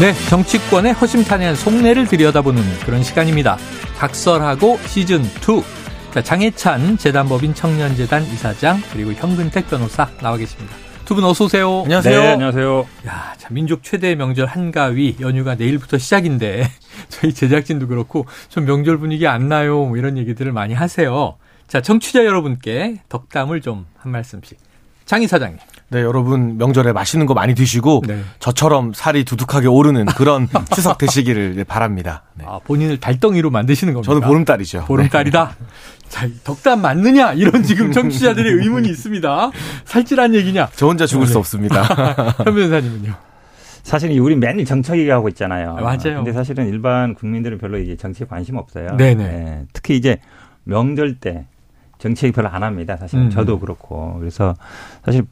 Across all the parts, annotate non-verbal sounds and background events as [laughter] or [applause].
네, 정치권의 허심탄회한 속내를 들여다보는 그런 시간입니다. 각설하고 시즌 2. 자, 장혜찬 재단법인 청년재단 이사장 그리고 현근택 변호사 나와 계십니다. 두 분 어서 오세요. 안녕하세요. 네, 안녕하세요. 야, 자, 민족 최대 명절 한가위 연휴가 내일부터 시작인데 [laughs] 저희 제작진도 그렇고 좀 명절 분위기 안 나요. 뭐 이런 얘기들을 많이 하세요. 자, 청취자 여러분께 덕담을 좀 한 말씀씩. 장 이사장님. 네, 여러분 명절에 맛있는 거 많이 드시고 네. 저처럼 살이 두둑하게 오르는 그런 [laughs] 추석 되시기를 바랍니다. 네. 아, 본인을 달덩이로 만드시는 겁니다. 저는 보름달이죠. 보름달이다. 자, 덕담 맞느냐? 이런 지금 [laughs] 청취자들의 의문이 있습니다. 살찔한 얘기냐? 저 혼자 죽을 수 없습니다. [laughs] 현 변호사님은요? 사실은 우리 매일 정치 얘기하고 있잖아요. 아, 맞아요. 근데 사실은 일반 국민들은 별로 이제 정치에 관심 없어요. 네네. 예, 특히 이제 명절 때 정치 얘기 별로 안 합니다. 사실 음. 은 저도 그렇고. 그래서 사실 이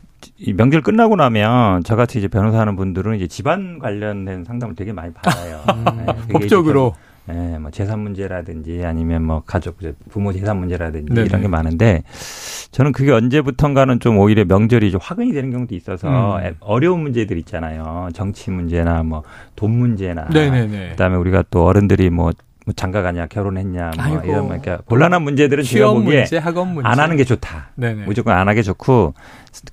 명절 끝나고 나면 저같이 이제 변호사 하는 분들은 이제 집안 관련된 상담을 되게 많이 받아요. 예, 그게 이제 법적으로. 예, 뭐 재산 문제라든지 아니면 뭐 가족 부모 재산 문제라든지 네네. 이런 게 많은데 저는 그게 언제부턴가는 좀 오히려 명절이 좀 화근이 되는 경우도 있어서 음. 애- 어려운 문제들 있잖아요. 정치 문제나 뭐 돈 문제나 네네네. 그다음에 우리가 또 어른들이 뭐, 뭐 장가 가냐 결혼했냐 뭐 아이고. 이런 뭐 이렇게 곤란한 문제들은 제가 보기에 문제, 학업 문제. 안 하는 게 좋다. 네네. 무조건 안 하게 좋고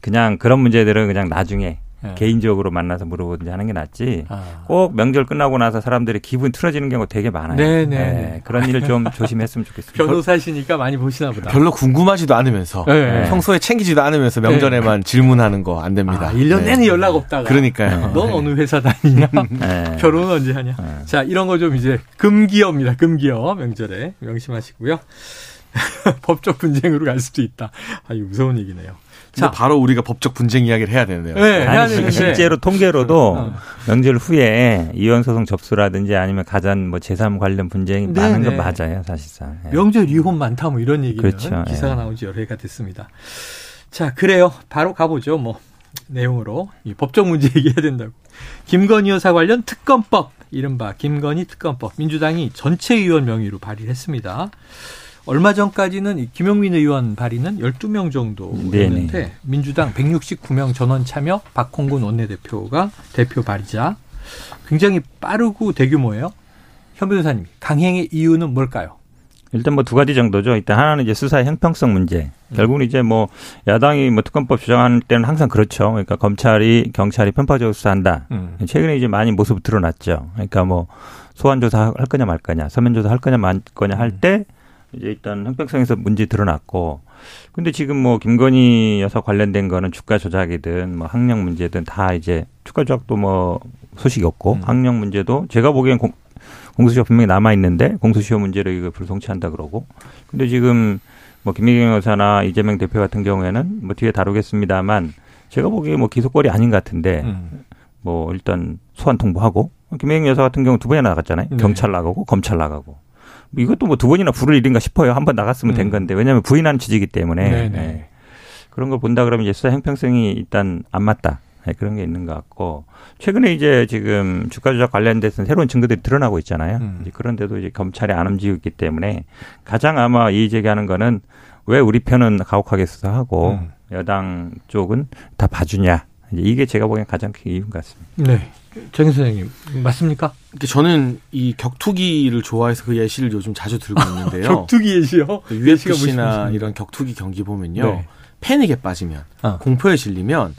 그냥 그런 문제들은 그냥 나중에 네. 개인적으로 만나서 물어보든지 하는 게 낫지. 아. 꼭 명절 끝나고 나서 사람들이 기분 틀어지는 경우가 되게 많아요. 네네. 예, 그런 일을 좀 조심했으면 좋겠습니다. [laughs] 변호사시니까 많이 보시나 보다. 별로 궁금하지도 않으면서 네. 평소에 챙기지도 않으면서 명절에만 질문하는 거 안 됩니다. 아, 1년 네. 내내 연락 없다가. 그러니까요. 넌 네. 어느 회사 다니냐? 예. [laughs] 결혼은 언제 하냐? 네. 자, 이런 거 좀 이제 금기어입니다. 금기어. 명절에. 명심하시고요. [laughs] 법적 분쟁으로 갈 수도 있다. 아, 이 무서운 얘기네요. 근데 자. 바로 우리가 법적 분쟁 이야기를 해야 되네요. 네, 해야 아니, 되는데. 실제로 통계로도 어. 명절 후에 이혼 소송 접수라든지 아니면 가장 뭐 재산 관련 분쟁이 네, 많은 건 네. 맞아요, 사실상. 예. 명절 이혼 많다 뭐 이런 얘기는 그렇죠. 기사가 예. 나온 지 여러 해가 됐습니다. 자, 그래요. 바로 가보죠. 뭐 내용으로 이 법적 문제 [laughs] 얘기해야 된다고. 김건희 여사 관련 특검법 이른바 김건희 특검법 민주당이 전체 의원 명의로 발의를 했습니다. 얼마 전까지는 이 김용민 의원 발의는 12명 정도였는데 네네. 민주당 169명 전원 참여 박홍근 원내대표가 대표 발의자 굉장히 빠르고 대규모예요. 현 변호사님 강행의 이유는 뭘까요? 일단 뭐 두 가지 정도죠. 일단 하나는 이제 수사의 형평성 문제. 음. 결국은 이제 뭐 야당이 뭐 특검법 주장하는 때는 항상 그렇죠. 그러니까 검찰이 경찰이 편파적으로 수사한다. 음. 최근에 이제 많이 모습 드러났죠. 그러니까 뭐 소환 조사 할 거냐 말 거냐, 서면 조사 할 거냐 말 거냐 할 때 이제 일단 형평성에서 문제 드러났고. 근데 지금 뭐 김건희 여사 관련된 거는 주가 조작이든 뭐 학력 문제든 다 이제 주가 조작도 뭐 소식이 없고 음. 학력 문제도 제가 보기엔 공, 공소시효 분명히 남아 있는데 공소시효 문제로 이거 불송치한다 그러고. 근데 지금 뭐 김미경 여사나 이재명 대표 같은 경우에는 뭐 뒤에 다루겠습니다만 제가 보기에 뭐 기소거리 아닌 것 같은데 음. 뭐 일단 소환 통보하고 김혜경 여사 같은 경우 두 번이나 나갔잖아요. 네. 경찰 나가고 검찰 나가고. 뭐 이것도 뭐 두 번이나 부를 일인가 싶어요. 한 번 나갔으면 된 음. 건데 왜냐하면 부인하는 취지이기 때문에. 네. 그런 걸 본다 그러면 이제 수사 형평성이 일단 안 맞다. 네, 그런 게 있는 것 같고 최근에 이제 지금 주가 조작 관련돼서 새로운 증거들이 드러나고 있잖아요. 음. 이제 그런데도 이제 검찰이 안 움직이고 있기 때문에 가장 아마 이의 제기하는 거는 왜 우리 편은 가혹하게 수사하고 음. 여당 쪽은 다 봐주냐. 이제 이게 제가 보기엔 가장 큰 이유인 것 같습니다. 네. 정인 선생님 맞습니까? 저는 이 격투기를 좋아해서 그 예시를 요즘 자주 들고 [laughs] 있는데요. 격투기 예시요? 그 UFC나 이런 격투기 경기 보면요. 네. 패닉에 빠지면 어. 공포에 질리면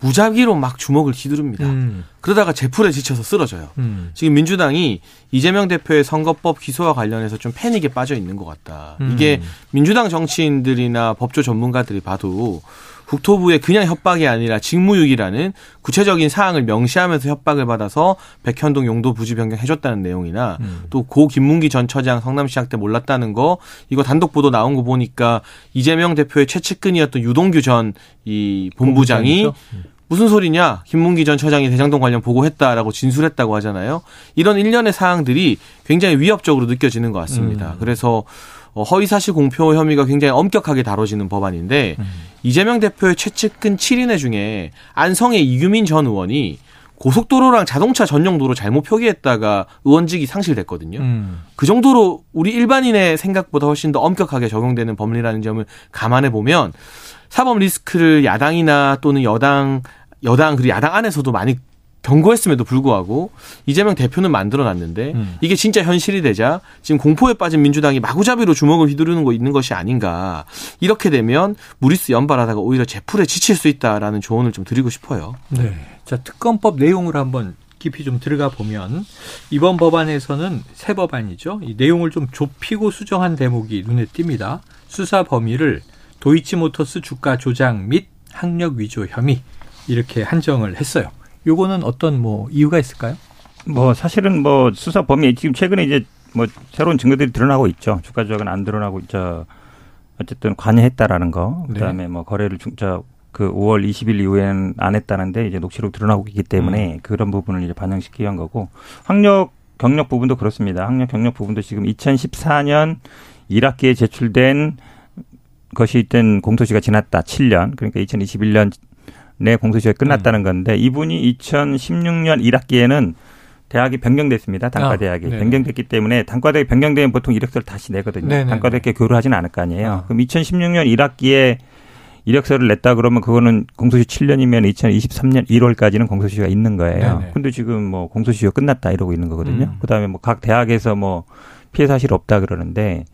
무작위로 막 주먹을 휘두릅니다. 음. 그러다가 제풀에 지쳐서 쓰러져요. 음. 지금 민주당이 이재명 대표의 선거법 기소와 관련해서 좀 패닉에 빠져 있는 것 같다. 음. 이게 민주당 정치인들이나 법조 전문가들이 봐도 국토부의 그냥 협박이 아니라 직무유기라는 구체적인 사항을 명시하면서 협박을 받아서 백현동 용도 부지 변경 해줬다는 내용이나 음. 또고 김문기 전 처장 성남시장 때 몰랐다는 거 이거 단독 보도 나온 거 보니까 이재명 대표의 최측근이었던 유동규 전 이 본부장이 본부장이죠? 무슨 소리냐? 김문기 전 처장이 대장동 관련 보고했다라고 진술했다고 하잖아요. 이런 일련의 사항들이 굉장히 위협적으로 느껴지는 것 같습니다. 음. 그래서 어, 허위사실 공표 혐의가 굉장히 엄격하게 다뤄지는 법안인데 음. 이재명 대표의 최측근 7인회 중에 안성의 이규민 전 의원이 고속도로랑 자동차 전용 도로 잘못 표기했다가 의원직이 상실됐거든요. 음. 그 정도로 우리 일반인의 생각보다 훨씬 더 엄격하게 적용되는 법리라는 점을 감안해 보면 사법 리스크를 야당이나 또는 여당, 여당 그리고 야당 안에서도 많이 경고했음에도 불구하고 이재명 대표는 만들어 놨는데 음. 이게 진짜 현실이 되자 지금 공포에 빠진 민주당이 마구잡이로 주먹을 휘두르는 거 있는 것이 아닌가. 이렇게 되면 무리수 연발하다가 오히려 제풀에 지칠 수 있다라는 조언을 좀 드리고 싶어요. 네. 자, 특검법 내용을 한번 깊이 좀 들어가 보면 이번 법안에서는 새 법안이죠. 이 내용을 좀 좁히고 수정한 대목이 눈에 띕니다. 수사 범위를 도이치모터스 주가 조작 및 학력 위조 혐의 이렇게 한정을 했어요. 요거는 어떤 뭐 이유가 있을까요? 뭐 사실은 뭐 수사 범위 지금 최근에 이제 뭐 새로운 증거들이 드러나고 있죠. 주가 조작은 안 드러나고 있죠. 어쨌든 관여했다라는 거. 네. 그다음에 뭐 거래를 중저 그 5월 20일 이후에는 안 했다는데 이제 녹취록 드러나고 있기 때문에 그런 부분을 이제 반영시키기 위한 거고 학력 경력 부분도 그렇습니다. 학력 경력 부분도 지금 2014년 1학기에 제출된 것이 있던 공소시가 지났다. 7년. 그러니까 2021년 내 공소시가 끝났다는 건데 이분이 2016년 1학기에는 대학이 변경됐습니다. 단과 대학이 아, 네. 변경됐기 때문에 단과 대학이 변경되면 보통 이력서를 다시 내거든요. 네네네. 단과 대학에 교류하지는 않을 거 아니에요. 아. 그럼 2016년 1학기에 이력서를 냈다 그러면 그거는 공소시 7년이면 2023년 1월까지는 공소시가 있는 거예요. 네네. 근데 지금 뭐 공소시효 끝났다 이러고 있는 거거든요. 음. 그다음에 뭐 각 대학에서 뭐 피해 사실 없다 그러는데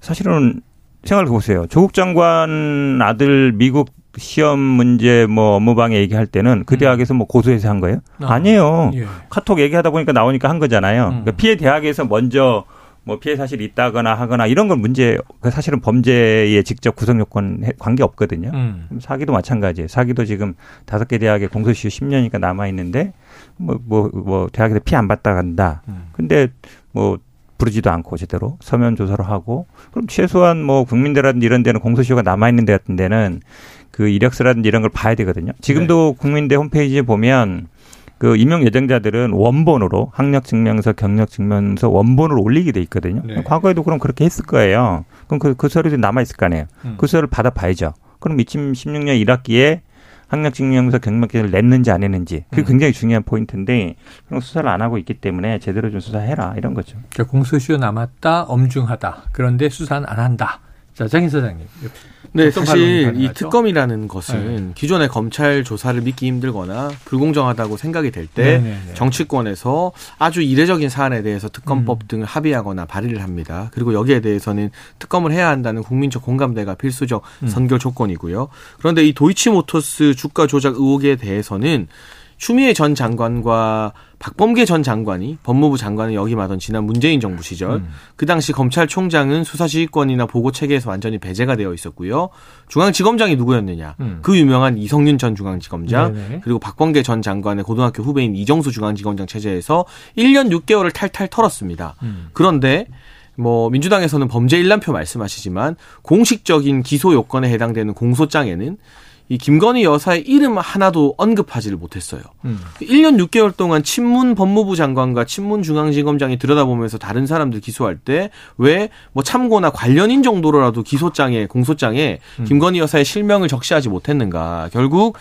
사실은 생각해 보세요. 조국 장관 아들 미국 시험 문제 뭐 업무방해 얘기할 때는 그 음. 대학에서 뭐 고소해서 한 거예요? 아. 아니에요. 예. 카톡 얘기하다 보니까 나오니까 한 거잖아요. 음. 그러니까 피해 대학에서 먼저 뭐 피해 사실이 있다거나 하거나 이런 건 문제, 그 사실은 범죄의 직접 구성 요건 관계 없거든요. 음. 사기도 마찬가지예요. 사기도 지금 다섯 개 대학에 공소시효 10년이니까 남아 있는데 뭐뭐 뭐 대학에서 피해 안 받다 간다. 음. 근데 뭐 부르지도 않고 제대로 서면 조사를 하고 그럼 최소한 뭐 국민대라든지 이런 데는 공소시효가 남아 있는 데 같은 데는 그 이력서라든지 이런 걸 봐야 되거든요. 지금도 네. 국민대 홈페이지에 보면 그 임용 예정자들은 원본으로 학력 증명서, 경력 증명서 원본으로 올리게 돼 있거든요. 네. 과거에도 그럼 그렇게 했을 거예요. 그럼 그, 그 서류도 남아 있을 거 아니에요. 음. 그 서류를 받아봐야죠. 그럼 2016년 1학기에 학력 증명서 경력기를 냈는지 안 했는지 그게 음. 굉장히 중요한 포인트인데 그런 수사를 안 하고 있기 때문에 제대로 좀 수사해라 이런 거죠. 자, 공소시효 남았다, 엄중하다. 그런데 수사는 안 한다. 자, 장인 사장님. 네, 사실 이? 네. 특검이라는 것은 기존의 검찰 조사를 믿기 힘들거나 불공정하다고 생각이 될때 네네네. 정치권에서 아주 이례적인 사안에 대해서 특검법 음. 등을 합의하거나 발의를 합니다. 그리고 여기에 대해서는 특검을 해야 한다는 국민적 공감대가 필수적 음. 선결 조건이고요. 그런데 이 도이치모터스 주가 조작 의혹에 대해서는 추미애 전 장관과 박범계 전 장관이 법무부 장관을 역임하던 지난 문재인 정부 시절 음. 그 당시 검찰총장은 수사지휘권이나 보고 체계에서 완전히 배제가 되어 있었고요. 중앙지검장이 누구였느냐? 음. 그 유명한 이성윤 전 중앙지검장 네네. 그리고 박범계 전 장관의 고등학교 후배인 이정수 중앙지검장 체제에서 1년 6개월을 탈탈 털었습니다. 음. 그런데 뭐 민주당에서는 범죄 일람표 말씀하시지만 공식적인 기소 요건에 해당되는 공소장에는 이 김건희 여사의 이름 하나도 언급하지를 못했어요. 음. 1년 6개월 동안 친문 법무부 장관과 친문 중앙지검장이 들여다보면서 다른 사람들 기소할 때 왜 뭐 참고나 관련인 정도로라도 기소장에 공소장에 음. 김건희 여사의 실명을 적시하지 못했는가. 결국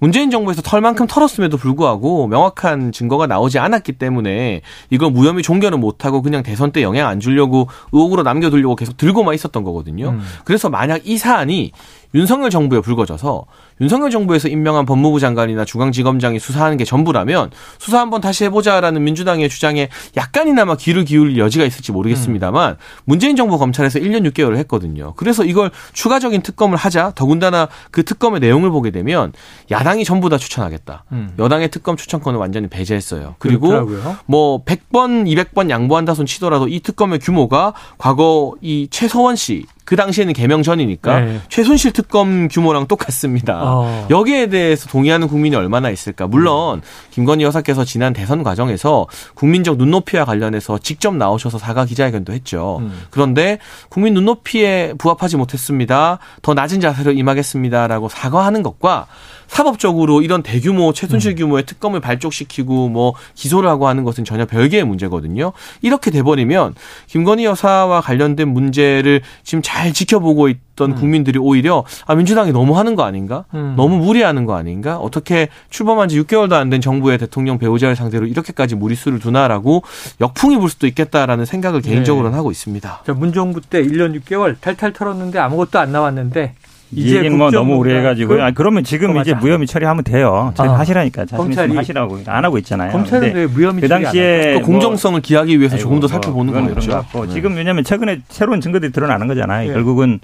문재인 정부에서 털만큼 털었음에도 불구하고 명확한 증거가 나오지 않았기 때문에 이걸 무혐의 종결을 못하고 그냥 대선 때 영향 안 주려고 의혹으로 남겨두려고 계속 들고만 있었던 거거든요. 음. 그래서 만약 이 사안이 윤석열 정부에 불거져서 윤석열 정부에서 임명한 법무부 장관이나 중앙지검장이 수사하는 게 전부라면 수사 한번 다시 해보자라는 민주당의 주장에 약간이나마 귀를 기울일 여지가 있을지 모르겠습니다만 문재인 정부 검찰에서 1년 6개월을 했거든요. 그래서 이걸 추가적인 특검을 하자 더군다나 그 특검의 내용을 보게 되면 야당이 전부 다 추천하겠다. 음. 여당의 특검 추천권을 완전히 배제했어요. 그리고 그렇더라고요. 뭐 100번, 200번 양보한다 손 치더라도 이 특검의 규모가 과거 이 최서원 씨 그 당시에는 개명 전이니까 네. 최순실 특검 규모랑 똑같습니다. 어. 여기에 대해서 동의하는 국민이 얼마나 있을까? 물론 김건희 여사께서 지난 대선 과정에서 국민적 눈높이와 관련해서 직접 나오셔서 사과 기자회견도 했죠. 음. 그런데 국민 눈높이에 부합하지 못했습니다. 더 낮은 자세로 임하겠습니다라고 사과하는 것과 사법적으로 이런 대규모 최순실 규모의 특검을 발족시키고 뭐 기소를 하고 하는 것은 전혀 별개의 문제거든요. 이렇게 돼버리면 김건희 여사와 관련된 문제를 지금 잘 지켜보고 있던 국민들이 오히려 아 민주당이 너무 하는 거 아닌가? 음. 너무 무리하는 거 아닌가? 어떻게 출범한 지 6개월도 안 된 정부의 대통령 배우자를 상대로 이렇게까지 무리수를 두나라고 역풍이 불 수도 있겠다라는 생각을 개인적으로는 하고 있습니다. 자, 문정부 때 1년 6개월 탈탈 털었는데 아무것도 안 나왔는데 이 얘기는 뭐 너무 오래 해가지고 아 그러면 지금 이제 맞아. 무혐의 처리하면 돼요. 저희 아. 하시라니까 자신 검찰이- 하시라고 안 하고 있잖아요. 검찰은 왜 무혐의 그 당시에 그 공정성을 기하기 위해서 아이고, 조금 더뭐 살펴보는 그건 그런 거겠죠. 것 같고 네. 지금 왜냐하면 최근에 새로운 증거들이 드러나는 거잖아요. 예. 결국은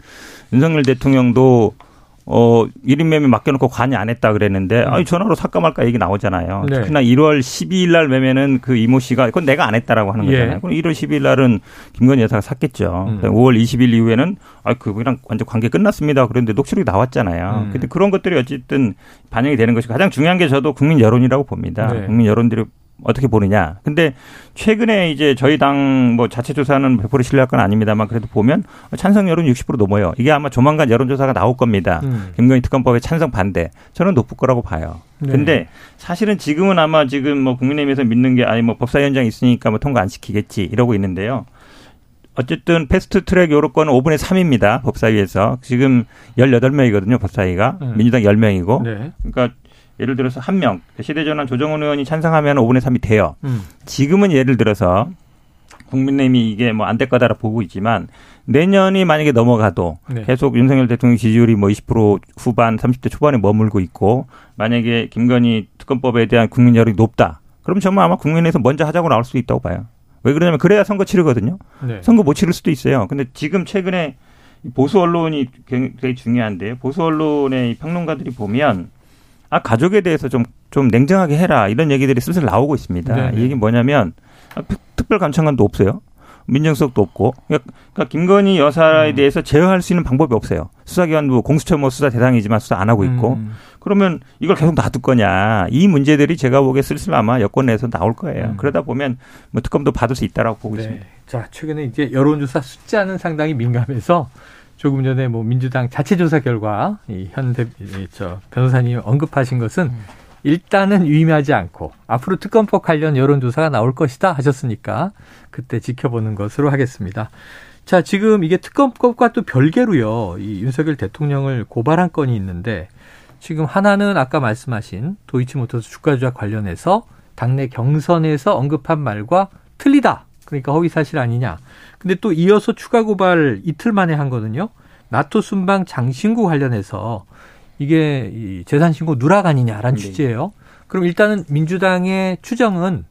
윤석열 대통령도 어, 1인 매매 맡겨놓고 관여 안 했다 그랬는데, 아니, 전화로 살까 말까 얘기 나오잖아요. 음. 네. 특히나 1월 12일 날 매매는 그 이모 씨가, 그건 내가 안 했다라고 하는 예. 거잖아요. 그럼 1월 12일 날은 김건희 여사가 샀겠죠. 음. 5월 20일 이후에는, 아, 그거랑 완전 관계 끝났습니다. 그런데 녹취록이 나왔잖아요. 음. 근데 그런 것들이 어쨌든 반영이 되는 것이 가장 중요한 게 저도 국민 여론이라고 봅니다. 네. 국민 여론들이 어떻게 보느냐. 근데 최근에 이제 저희 당 뭐 자체 조사는 100% 신뢰할 건 아닙니다만 그래도 보면 찬성 여론 60% 넘어요. 이게 아마 조만간 여론조사가 나올 겁니다. 음. 김건희 특검법에 찬성 반대. 저는 높을 거라고 봐요. 네. 근데 사실은 지금은 아마 지금 뭐 국민의힘에서 믿는 게 아니 뭐 법사위원장 있으니까 뭐 통과 안 시키겠지 이러고 있는데요. 어쨌든 패스트 트랙 요로권은 5분의 3입니다. 법사위에서. 지금 18명이거든요. 법사위가. 음. 민주당 10명이고. 네. 그러니까 예를 들어서 한 명, 시대전환 조정훈 의원이 찬성하면 5분의 3이 돼요. 음. 지금은 예를 들어서 국민의힘이 이게 뭐 안 될 거다라 보고 있지만 내년이 만약에 넘어가도 네. 계속 윤석열 대통령 지지율이 뭐 20% 후반, 30대 초반에 머물고 있고 만약에 김건희 특검법에 대한 국민 여론이 높다. 그럼 정말 아마 국민에서 먼저 하자고 나올 수도 있다고 봐요. 왜 그러냐면 그래야 선거 치르거든요. 네. 선거 못 치를 수도 있어요. 근데 지금 최근에 이 보수 언론이 굉장히 중요한데요. 보수 언론의 이 평론가들이 보면 아 가족에 대해서 좀좀 냉정하게 해라 이런 얘기들이 슬슬 나오고 있습니다. 네네. 이 얘기 뭐냐면 아, 특- 특별 감찰관도 없어요. 민정수석도 없고 그러니까 그러니까 김건희 여사에 음. 대해서 제어할 수 있는 방법이 없어요. 수사기관도 공수처 뭐 수사 대상이지만 수사 안 하고 있고 음. 그러면 이걸 계속 놔둘 거냐 이 문제들이 제가 보기에 슬슬 아마 여권 내에서 나올 거예요. 음. 그러다 보면 뭐 특검도 받을 수 있다라고 보고 있습니다. 네. 자, 최근에 이제 여론조사 숫자는 상당히 민감해서 조금 전에 뭐 민주당 자체 조사 결과 이현 대, 이, 저 변호사님 언급하신 것은 일단은 유의미하지 않고 앞으로 특검법 관련 여론 조사가 나올 것이다 하셨으니까 그때 지켜보는 것으로 하겠습니다. 자, 지금 이게 특검법과 또 별개로요, 이 윤석열 대통령을 고발한 건이 있는데 지금 하나는 아까 말씀하신 도이치모터스 주가 조작 관련해서 당내 경선에서 언급한 말과 틀리다. 그러니까 허위 사실 아니냐. 근데 또 이어서 추가 고발 이틀 만에 한 거는요. 나토 순방 장신구 관련해서 이게 이 재산 신고 누락 아니냐라는 네. 취지예요. 그럼 일단은 민주당의 추정은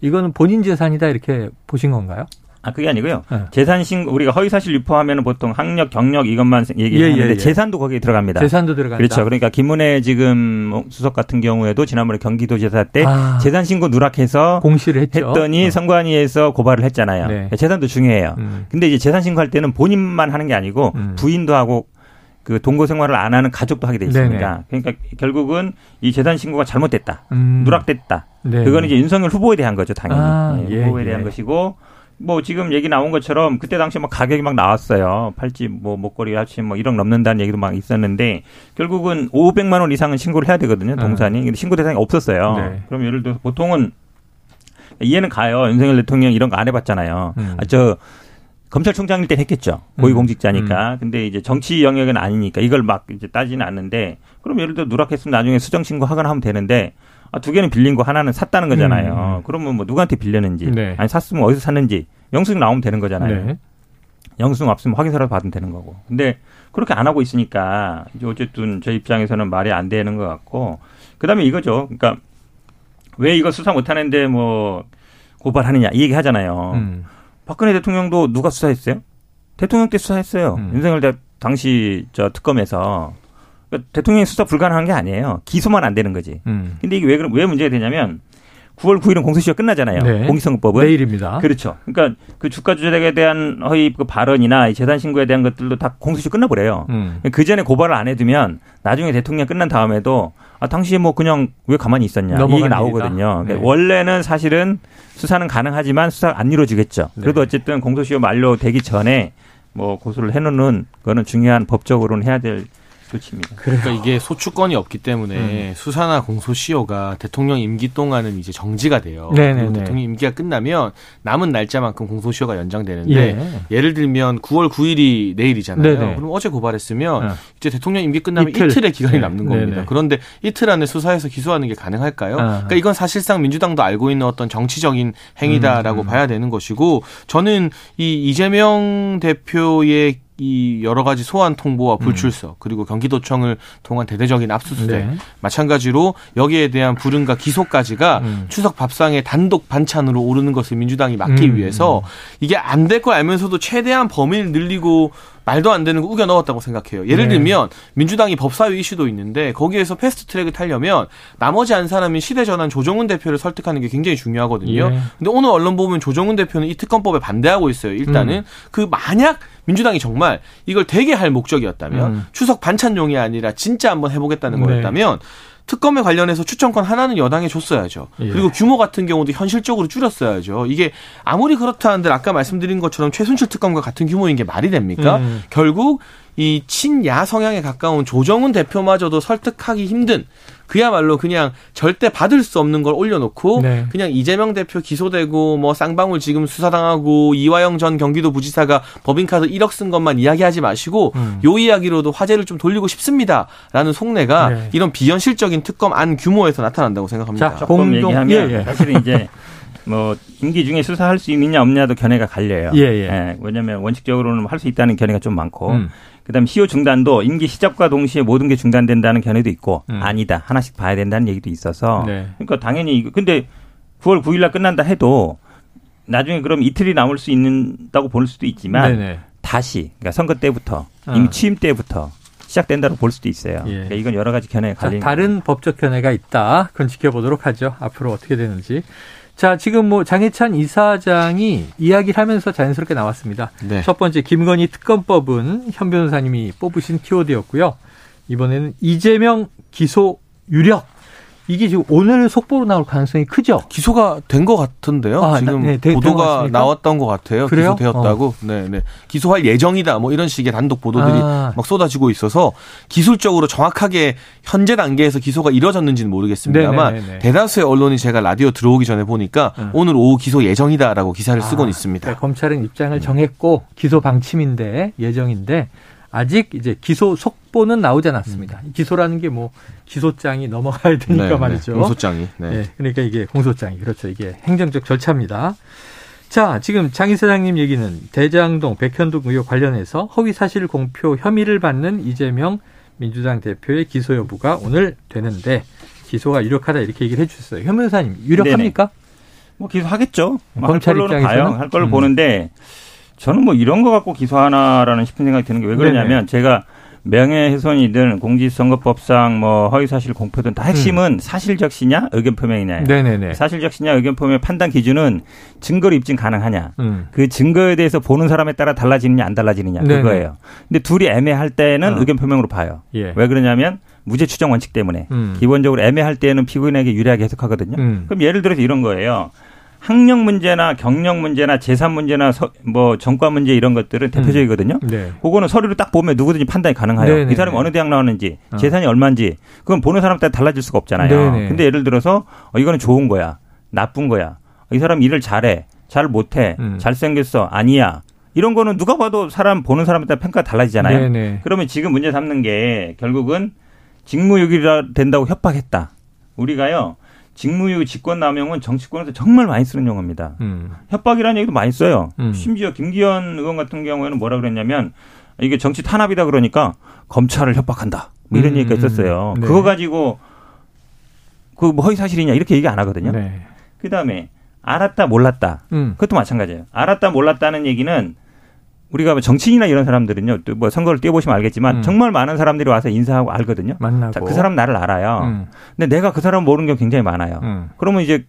이거는 본인 재산이다 이렇게 보신 건가요? 아 그게 아니고요. 네. 재산 신고 우리가 허위 사실 유포하면은 보통 학력, 경력 이것만 얘기하는데 예, 예, 예. 재산도 거기에 들어갑니다. 재산도 들어간다. 그렇죠. 그러니까 김은혜 지금 수석 같은 경우에도 지난번에 경기도지사 때 아. 재산 신고 누락해서 공시를 했죠. 했더니 어. 선관위에서 고발을 했잖아요. 네. 재산도 중요해요. 음. 근데 이제 재산 신고할 때는 본인만 하는 게 아니고 음. 부인도 하고 그 동거 생활을 안 하는 가족도 하게 돼 있습니다. 그러니까 결국은 이 재산 신고가 잘못됐다. 음. 누락됐다. 네. 그거는 이제 윤석열 후보에 대한 거죠, 당연히. 아, 예, 예, 후보에 예. 대한 것이고 뭐 지금 얘기 나온 것처럼 그때 당시 뭐 가격이 막 나왔어요. 팔찌 뭐 목걸이 합치 뭐 1억 넘는다는 얘기도 막 있었는데 결국은 500만 원 이상은 신고를 해야 되거든요, 동산이. 근데 신고 대상이 없었어요. 네. 그럼 예를 들어서 보통은 이해는 가요. 윤석열 대통령 이런 거 안 해봤잖아요. 음. 아, 저 검찰총장일 때 했겠죠. 고위공직자니까. 근데 이제 정치 영역은 아니니까 이걸 막 이제 따지는 않는데 그럼 예를 들어 누락했으면 나중에 수정 신고 하거나 하면 되는데 아, 두 개는 빌린 거 하나는 샀다는 거잖아요. 음. 그러면 뭐 누구한테 빌렸는지 네. 아니 샀으면 어디서 샀는지 영수증 나오면 되는 거잖아요. 네. 영수증 없으면 확인서라도 받으면 되는 거고. 근데 그렇게 안 하고 있으니까 이제 어쨌든 저 입장에서는 말이 안 되는 것 같고 그다음에 이거죠. 그러니까 왜 이거 수사 못 하는데 뭐 고발하느냐 이 얘기 하잖아요. 음. 박근혜 대통령도 누가 수사했어요? 대통령 때 수사했어요. 음. 윤석열 대, 당시 저 특검에서 그러니까 대통령이 수사 불가능한 게 아니에요. 기소만 안 되는 거지. 음. 근데 이게 왜, 왜 문제가 되냐면 9월 9일은 공소시효 끝나잖아요. 네. 공익선거법은. 내일입니다. 그렇죠. 그러니까 그 주가 조작에 대한 허위 그 발언이나 이 재산 신고에 대한 것들도 다 공소시효 끝나버려요. 음. 그 전에 고발을 안 해두면 나중에 대통령 끝난 다음에도 아 당시에 뭐 그냥 왜 가만히 있었냐 이 넘어간 얘기 일이다. 나오거든요. 그러니까 네. 원래는 사실은 수사는 가능하지만 수사 안 이루어지겠죠. 네. 그래도 어쨌든 공소시효 만료되기 전에 뭐 고소를 해놓는 거는 중요한 법적으로는 해야 될 끝입니다. 그러니까 이게 소추권이 없기 때문에 음. 수사나 공소시효가 대통령 임기 동안은 이제 정지가 돼요. 네네네. 그리고 대통령 임기가 끝나면 남은 날짜만큼 공소시효가 연장되는데 예. 를 들면 9월 9일이 내일이잖아요. 네네. 그럼 어제 고발했으면 네. 이제 대통령 임기 끝나면 이틀. 의 기간이 네. 남는 겁니다. 네네. 그런데 이틀 안에 수사해서 기소하는 게 가능할까요? 아. 그러니까 이건 사실상 민주당도 알고 있는 어떤 정치적인 행위다라고 음. 봐야 되는 것이고 저는 이 이재명 대표의 이 여러 가지 소환 통보와 음. 불출석 음. 그리고 경기도청을 통한 대대적인 압수수색 네. 마찬가지로 여기에 대한 불응과 기소까지가 음. 추석 밥상에 단독 반찬으로 오르는 것을 민주당이 막기 음. 위해서 이게 안 될 걸 알면서도 최대한 범위를 늘리고 말도 안 되는 거 우겨 넣었다고 생각해요. 예를 네. 들면 민주당이 법사위 이슈도 있는데 거기에서 패스트 트랙을 타려면 나머지 한 사람인 시대 전환 조정훈 대표를 설득하는 게 굉장히 중요하거든요. 네. 근데 오늘 언론 보면 조정훈 대표는 이 특검법에 반대하고 있어요. 일단은 음. 그 만약 민주당이 정말 이걸 되게 할 목적이었다면 음. 추석 반찬용이 아니라 진짜 한번 해보겠다는 네. 거였다면 특검에 관련해서 추천권 하나는 여당에 줬어야죠. 예. 그리고 규모 같은 경우도 현실적으로 줄였어야죠. 이게 아무리 그렇다 한들 아까 말씀드린 것처럼 최순실 특검과 같은 규모인 게 말이 됩니까? 음. 결국 이 친야 성향에 가까운 조정훈 대표마저도 설득하기 힘든 그야말로 그냥 절대 받을 수 없는 걸 올려놓고 네. 그냥 이재명 대표 기소되고 뭐 쌍방울 지금 수사당하고 이화영 전 경기도 부지사가 법인카드 1억 쓴 것만 이야기하지 마시고 음. 요 이야기로도 화제를 좀 돌리고 싶습니다라는 속내가 네. 이런 비현실적인 특검 안 규모에서 나타난다고 생각합니다. 자, 조금 공동, 얘기하면 예, 예. 사실은 이제 뭐 임기 중에 수사할 수 있느냐 없느냐도 견해가 갈려요. 예, 예. 예 왜냐하면 원칙적으로는 할 수 있다는 견해가 좀 많고 음. 그다음 시효 중단도 임기 시작과 동시에 모든 게 중단된다는 견해도 있고 음. 아니다 하나씩 봐야 된다는 얘기도 있어서 네. 그러니까 당연히 근데 9월 9일날 끝난다 해도 나중에 그럼 이틀이 남을 수 있는다고 볼 수도 있지만 네네. 다시 그러니까 선거 때부터 어. 이미 취임 때부터 시작된다고 볼 수도 있어요. 예. 그러니까 이건 여러 가지 견해가 갈리는 다른 법적 견해가 있다. 그건 지켜보도록 하죠. 앞으로 어떻게 되는지. 자, 지금 뭐 장혜찬 이사장이 이야기를 하면서 자연스럽게 나왔습니다. 네. 첫 번째 김건희 특검법은 현 변호사님이 뽑으신 키워드였고요. 이번에는 이재명 기소 유력 이게 지금 오늘 속보로 나올 가능성이 크죠? 기소가 된 것 같은데요. 아, 지금 네, 네, 보도가 나왔던 것 같아요. 그래요? 기소되었다고. 어. 네, 네. 기소할 예정이다. 뭐 이런 식의 단독 보도들이 아. 막 쏟아지고 있어서 기술적으로 정확하게 현재 단계에서 기소가 이뤄졌는지는 모르겠습니다만 네네네네. 대다수의 언론이 제가 라디오 들어오기 전에 보니까 음. 오늘 오후 기소 예정이다라고 기사를 쓰곤 아, 있습니다. 네, 검찰은 입장을 정했고 기소 방침인데 예정인데 아직 이제 기소 속보는 나오지 않았습니다. 음. 기소라는 게 뭐 기소장이 넘어가야 되니까 네, 네. 말이죠. 네, 공소장이. 네. 네. 그러니까 이게 공소장이 그렇죠. 이게 행정적 절차입니다. 자, 지금 장 이사장님 얘기는 대장동 백현동 의혹 관련해서 허위 사실 공표 혐의를 받는 이재명 민주당 대표의 기소 여부가 오늘 되는데 기소가 유력하다 이렇게 얘기를 해주셨어요. 현 변호사님 유력합니까? 네네. 뭐 기소하겠죠. 검찰 입장에서는 할 걸로 음. 보는데 저는 뭐 이런 거 갖고 기소하나라는 싶은 생각이 드는 게 왜 그러냐면 네네. 제가 명예훼손이든 공직선거법상 뭐 허위사실 공표든 다 핵심은 음. 사실적시냐 의견 표명이냐 네네네. 사실적시냐 의견 표명 판단 기준은 증거로 입증 가능하냐 음. 그 증거에 대해서 보는 사람에 따라 달라지느냐 안 달라지느냐 네네. 그거예요 근데 둘이 애매할 때는 어. 의견 표명으로 봐요 예. 왜 그러냐면 무죄 추정 원칙 때문에 음. 기본적으로 애매할 때는 피고인에게 유리하게 해석하거든요 음. 그럼 예를 들어서 이런 거예요 학력 문제나 경력 문제나 재산 문제나 서, 뭐 전과 문제 이런 것들은 대표적이거든요. 음. 네. 그거는 서류를 딱 보면 누구든지 판단이 가능해요. 네네. 이 사람이 어느 대학 나왔는지 어. 재산이 얼마인지 그건 보는 사람 따라 달라질 수가 없잖아요. 네네. 근데 예를 들어서 어, 이거는 좋은 거야, 나쁜 거야. 이 사람 일을 잘해, 잘 못해, 음. 잘생겼어, 아니야. 이런 거는 누가 봐도 사람 보는 사람에 따라 평가가 달라지잖아요. 네네. 그러면 지금 문제 삼는 게 결국은 직무유기라 된다고 협박했다. 우리가요. 직무유기 직권남용은 정치권에서 정말 많이 쓰는 용어입니다. 음. 협박이라는 얘기도 많이 써요. 음. 심지어 김기현 의원 같은 경우에는 뭐라 그랬냐면 이게 정치 탄압이다 그러니까 검찰을 협박한다. 뭐 이런 음. 얘기가 있었어요. 네. 그거 가지고 그 뭐 허위 사실이냐 이렇게 얘기 안 하거든요. 네. 그다음에 알았다 몰랐다. 음. 그것도 마찬가지예요. 알았다 몰랐다는 얘기는 우리가 뭐 정치인이나 이런 사람들은요, 또 뭐 선거를 뛰어보시면 알겠지만 음. 정말 많은 사람들이 와서 인사하고 알거든요. 만나고. 자, 그 사람 나를 알아요. 음. 근데 내가 그 사람 모르는 경우 굉장히 많아요. 음. 그러면 이제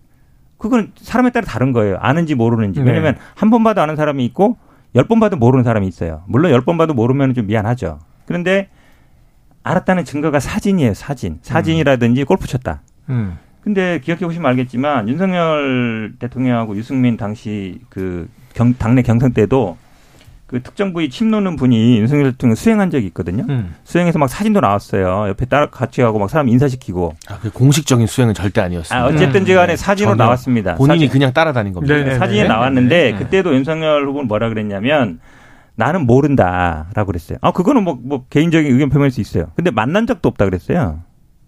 그건 사람에 따라 다른 거예요. 아는지 모르는지. 네. 왜냐면 한번 봐도 아는 사람이 있고 열 번 봐도 모르는 사람이 있어요. 물론 열 번 봐도 모르면 좀 미안하죠. 그런데 알았다는 증거가 사진이에요. 사진. 사진이라든지 골프 쳤다. 음. 근데 기억해 보시면 알겠지만 윤석열 대통령하고 유승민 당시 그 경, 당내 경선 때도 그 특정 부위 침 놓는 분이 윤석열 대통령 수행한 적이 있거든요. 음. 수행해서 막 사진도 나왔어요. 옆에 따라 같이 가고 막 사람 인사시키고. 아, 그 공식적인 수행은 절대 아니었습니다. 아, 어쨌든지 간에 사진으로 전혀 나왔습니다. 본인이 사진, 그냥 따라다닌 겁니다. 네네. 사진에 네. 나왔는데 네. 그때도 윤석열 후보는 뭐라 그랬냐면 나는 모른다라고 그랬어요. 아, 그거는 뭐, 뭐 개인적인 의견 표명할 수 있어요. 근데 만난 적도 없다 그랬어요.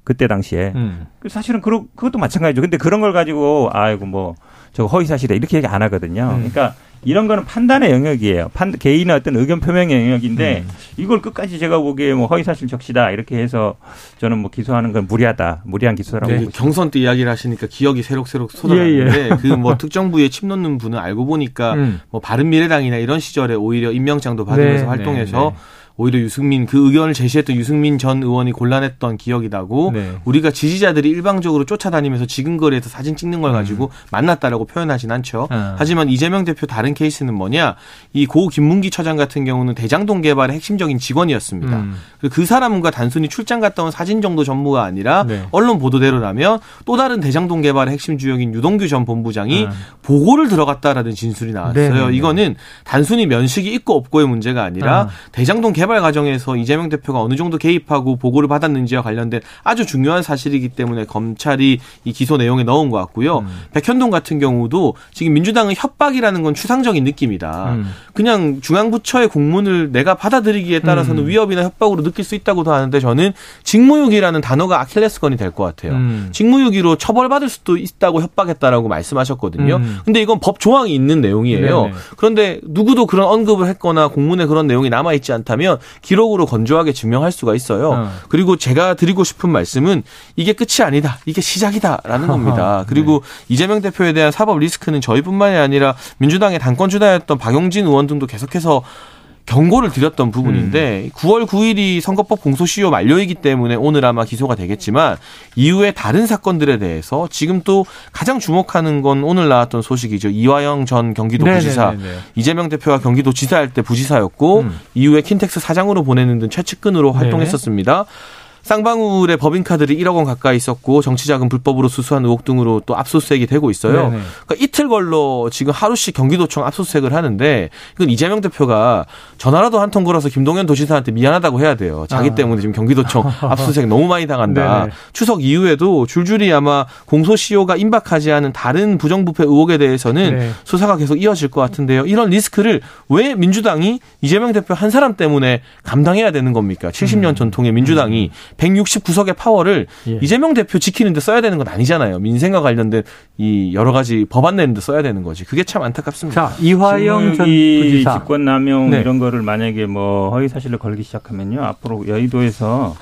그때 당시에. 음. 그 사실은 그러, 그것도 마찬가지죠. 근데 그런 걸 가지고 아이고 뭐 저거 허위 사실이다 이렇게 얘기 안 하거든요. 음. 그러니까 이런 거는 판단의 영역이에요. 판, 개인의 어떤 의견 표명의 영역인데 음. 이걸 끝까지 제가 보기에 뭐 허위 사실 적시다 이렇게 해서 저는 뭐 기소하는 건 무리하다. 무리한 기소라고 네. 경선 때 이야기를 하시니까 기억이 새록새록 솟아나는데 예, [laughs] 그뭐 특정 부위에 침 놓는 분은 알고 보니까 음. 뭐 바른 미래당이나 이런 시절에 오히려 임명장도 받으면서 네, 활동해서 네, 네. 오히려 유승민 그 의견을 제시했던 유승민 전 의원이 곤란했던 기억이 나고 네. 우리가 지지자들이 일방적으로 쫓아다니면서 지근거리에서 사진 찍는 걸 가지고 만났다라고 표현하진 않죠. 음. 아. 하지만 이재명 대표 다른 케이스는 뭐냐 이 고 김문기 처장 같은 경우는 대장동 개발의 핵심적인 직원이었습니다. 음. 그그 사람과 단순히 출장 갔다 온 사진 정도 전무가 아니라 네. 언론 보도대로라면 또 다른 대장동 개발의 핵심 주역인 유동규 전 본부장이 아. 보고를 들어갔다라는 진술이 나왔어요. 네네네. 이거는 단순히 면식이 있고 없고의 문제가 아니라 아. 대장동 개발 과정에서 이재명 대표가 어느 정도 개입하고 보고를 받았는지와 관련된 아주 중요한 사실이기 때문에 검찰이 이 기소 내용에 넣은 것 같고요. 음. 백현동 같은 경우도 지금 민주당은 협박이라는 건 추상적인 느낌이다. 음. 그냥 중앙부처의 공문을 내가 받아들이기에 따라서는 음. 위협이나 협박으로 느낄 수 있다고도 하는데 저는 직무유기라는 단어가 아킬레스건이 될 것 같아요. 음. 직무유기로 처벌받을 수도 있다고 협박했다라고 말씀하셨거든요. 음. 근데 이건 법 조항이 있는 내용이에요. 네네. 그런데 누구도 그런 언급을 했거나 공문에 그런 내용이 남아 있지 않다면 기록으로 건조하게 증명할 수가 있어요. 어. 그리고 제가 드리고 싶은 말씀은 이게 끝이 아니다. 이게 시작이다라는 겁니다. 그리고 이재명 대표에 대한 사법 리스크는 저희뿐만이 아니라 민주당의 당권 주자였던 박용진 의원 등도 계속해서 경고를 드렸던 부분인데 9월 9일이 선거법 공소시효 만료이기 때문에 오늘 아마 기소가 되겠지만 이후에 다른 사건들에 대해서 지금 또 가장 주목하는 건 오늘 나왔던 소식이죠. 이화영 전 경기도 부지사 네네네네. 이재명 대표가 경기도 지사할 때 부지사였고 음. 이후에 킨텍스 사장으로 보내는 등 최측근으로 네. 활동했었습니다. 쌍방울의 법인카드를 1억 원 가까이 있었고 정치자금 불법으로 수수한 의혹 등으로 또 압수수색이 되고 있어요. 네네. 그러니까 이틀 걸로 지금 하루씩 경기도청 압수수색을 하는데 이건 이재명 대표가 전화라도 한 통 걸어서 김동연 도지사한테 미안하다고 해야 돼요. 자기 아. 때문에 지금 경기도청 [laughs] 압수수색 너무 많이 당한다. 네네. 추석 이후에도 줄줄이 아마 공소시효가 임박하지 않은 다른 부정부패 의혹에 대해서는 네. 수사가 계속 이어질 것 같은데요. 이런 리스크를 왜 민주당이 이재명 대표 한 사람 때문에 감당해야 되는 겁니까? 70년 전통의 민주당이 169석의 파워를 예. 이재명 대표 지키는데 써야 되는 건 아니잖아요. 민생과 관련된 이 여러 가지 법안 내는데 써야 되는 거지. 그게 참 안타깝습니다. 자, 이화영 전 직무유기, 부지사. 직권 남용 네. 이런 거를 만약에 뭐 허위 사실을 걸기 시작하면요 앞으로 여의도에서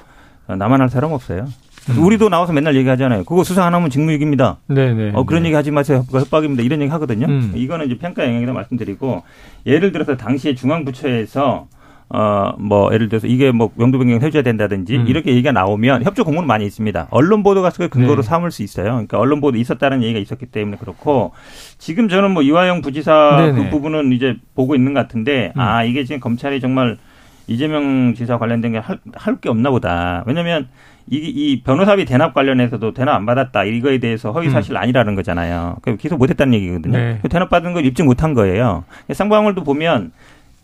나만 할 사람 없어요. 음. 우리도 나와서 맨날 얘기하잖아요. 그거 수사 안 하면 직무유기입니다. 네네. 어, 그런 얘기 하지 마세요. 그거 협박입니다. 이런 얘기 하거든요. 음. 이거는 이제 평가 영역이다 말씀드리고 예를 들어서 당시에 중앙부처에서 어, 뭐, 예를 들어서 이게 뭐, 용도 변경 해줘야 된다든지, 음. 이렇게 얘기가 나오면 협조 공문은 많이 있습니다. 언론 보도가 그걸 근거로 네. 삼을 수 있어요. 그러니까 언론 보도 있었다는 얘기가 있었기 때문에 그렇고, 지금 저는 뭐, 이화영 부지사 네네. 그 부분은 이제 보고 있는 것 같은데, 음. 아, 이게 지금 검찰이 정말 이재명 지사 관련된 게할할게 없나 보다. 왜냐면, 이, 이 변호사비 대납 관련해서도 대납 안 받았다 이거에 대해서 허위 사실 아니라는 거잖아요. 그 기소 못 했다는 얘기거든요. 네. 그 대납 받은 걸 입증 못 한 거예요. 쌍방울도 보면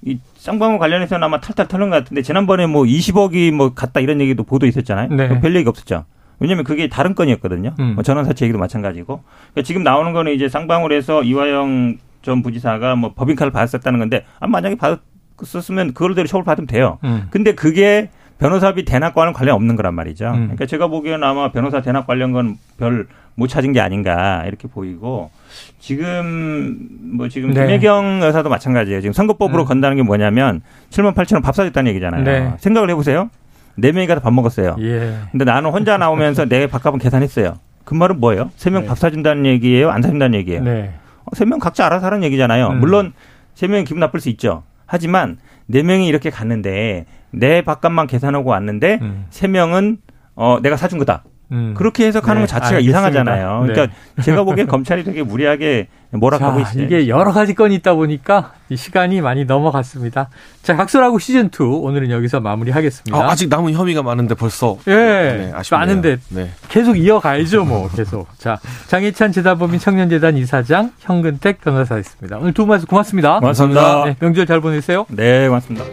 이 쌍방울 관련해서는 아마 탈탈 털는 것 같은데 지난번에 뭐 20억이 뭐 갔다 이런 얘기도 보도 있었잖아요. 네. 그별 얘기 없었죠. 왜냐면 그게 다른 건이었거든요. 음. 뭐 전원사채 얘기도 마찬가지고. 그러니까 지금 나오는 거는 이제 쌍방울에서 이화영 전 부지사가 뭐 법인카를 받았었다는 건데 아 만약에 받았었으면 그걸대로 처벌 받으면 돼요. 음. 근데 그게 변호사비 대납과는 관련 없는 거란 말이죠. 음. 그러니까 제가 보기에는 아마 변호사 대납 관련 건 별 못 찾은 게 아닌가 이렇게 보이고 지금 뭐 지금 네. 김혜경 여사도 마찬가지예요. 지금 선거법으로 음. 건다는 게 뭐냐면 7만 8천 원 밥 사줬다는 얘기잖아요. 네. 생각을 해보세요. 네 명이 가서 밥 먹었어요. 예. 근데 나는 혼자 나오면서 내 밥값은 계산했어요. 그 말은 뭐예요? 세명 네. 밥 사준다는 얘기예요? 안 사준다는 얘기예요? 네. 세명 각자 알아서 하는 얘기잖아요. 음. 물론 세 명이 기분 나쁠 수 있죠. 하지만 네 명이 이렇게 갔는데 내 밥값만 계산하고 왔는데 음. 세 명은 어 내가 사준 거다. 음. 그렇게 해석하는 네, 것 자체가 알겠습니다. 이상하잖아요. 네. 그러니까 제가 보기엔 검찰이 되게 무리하게 몰아가고 자, 있어요. 이게 여러 가지 건이 있다 보니까 이 시간이 많이 넘어갔습니다. 자, 각설하고 시즌 2 오늘은 여기서 마무리하겠습니다. 아, 직 남은 혐의가 많은데 벌써 예, 네, 아쉽네요. 많은데 네. 계속 이어가야죠, 뭐 계속. 자, 장희찬 재단법인 청년재단 이사장, 현근택 변호사였습니다. 오늘 두 분 말씀 고맙습니다. 고맙습니다. 네, 명절 잘 보내세요. 네, 고맙습니다.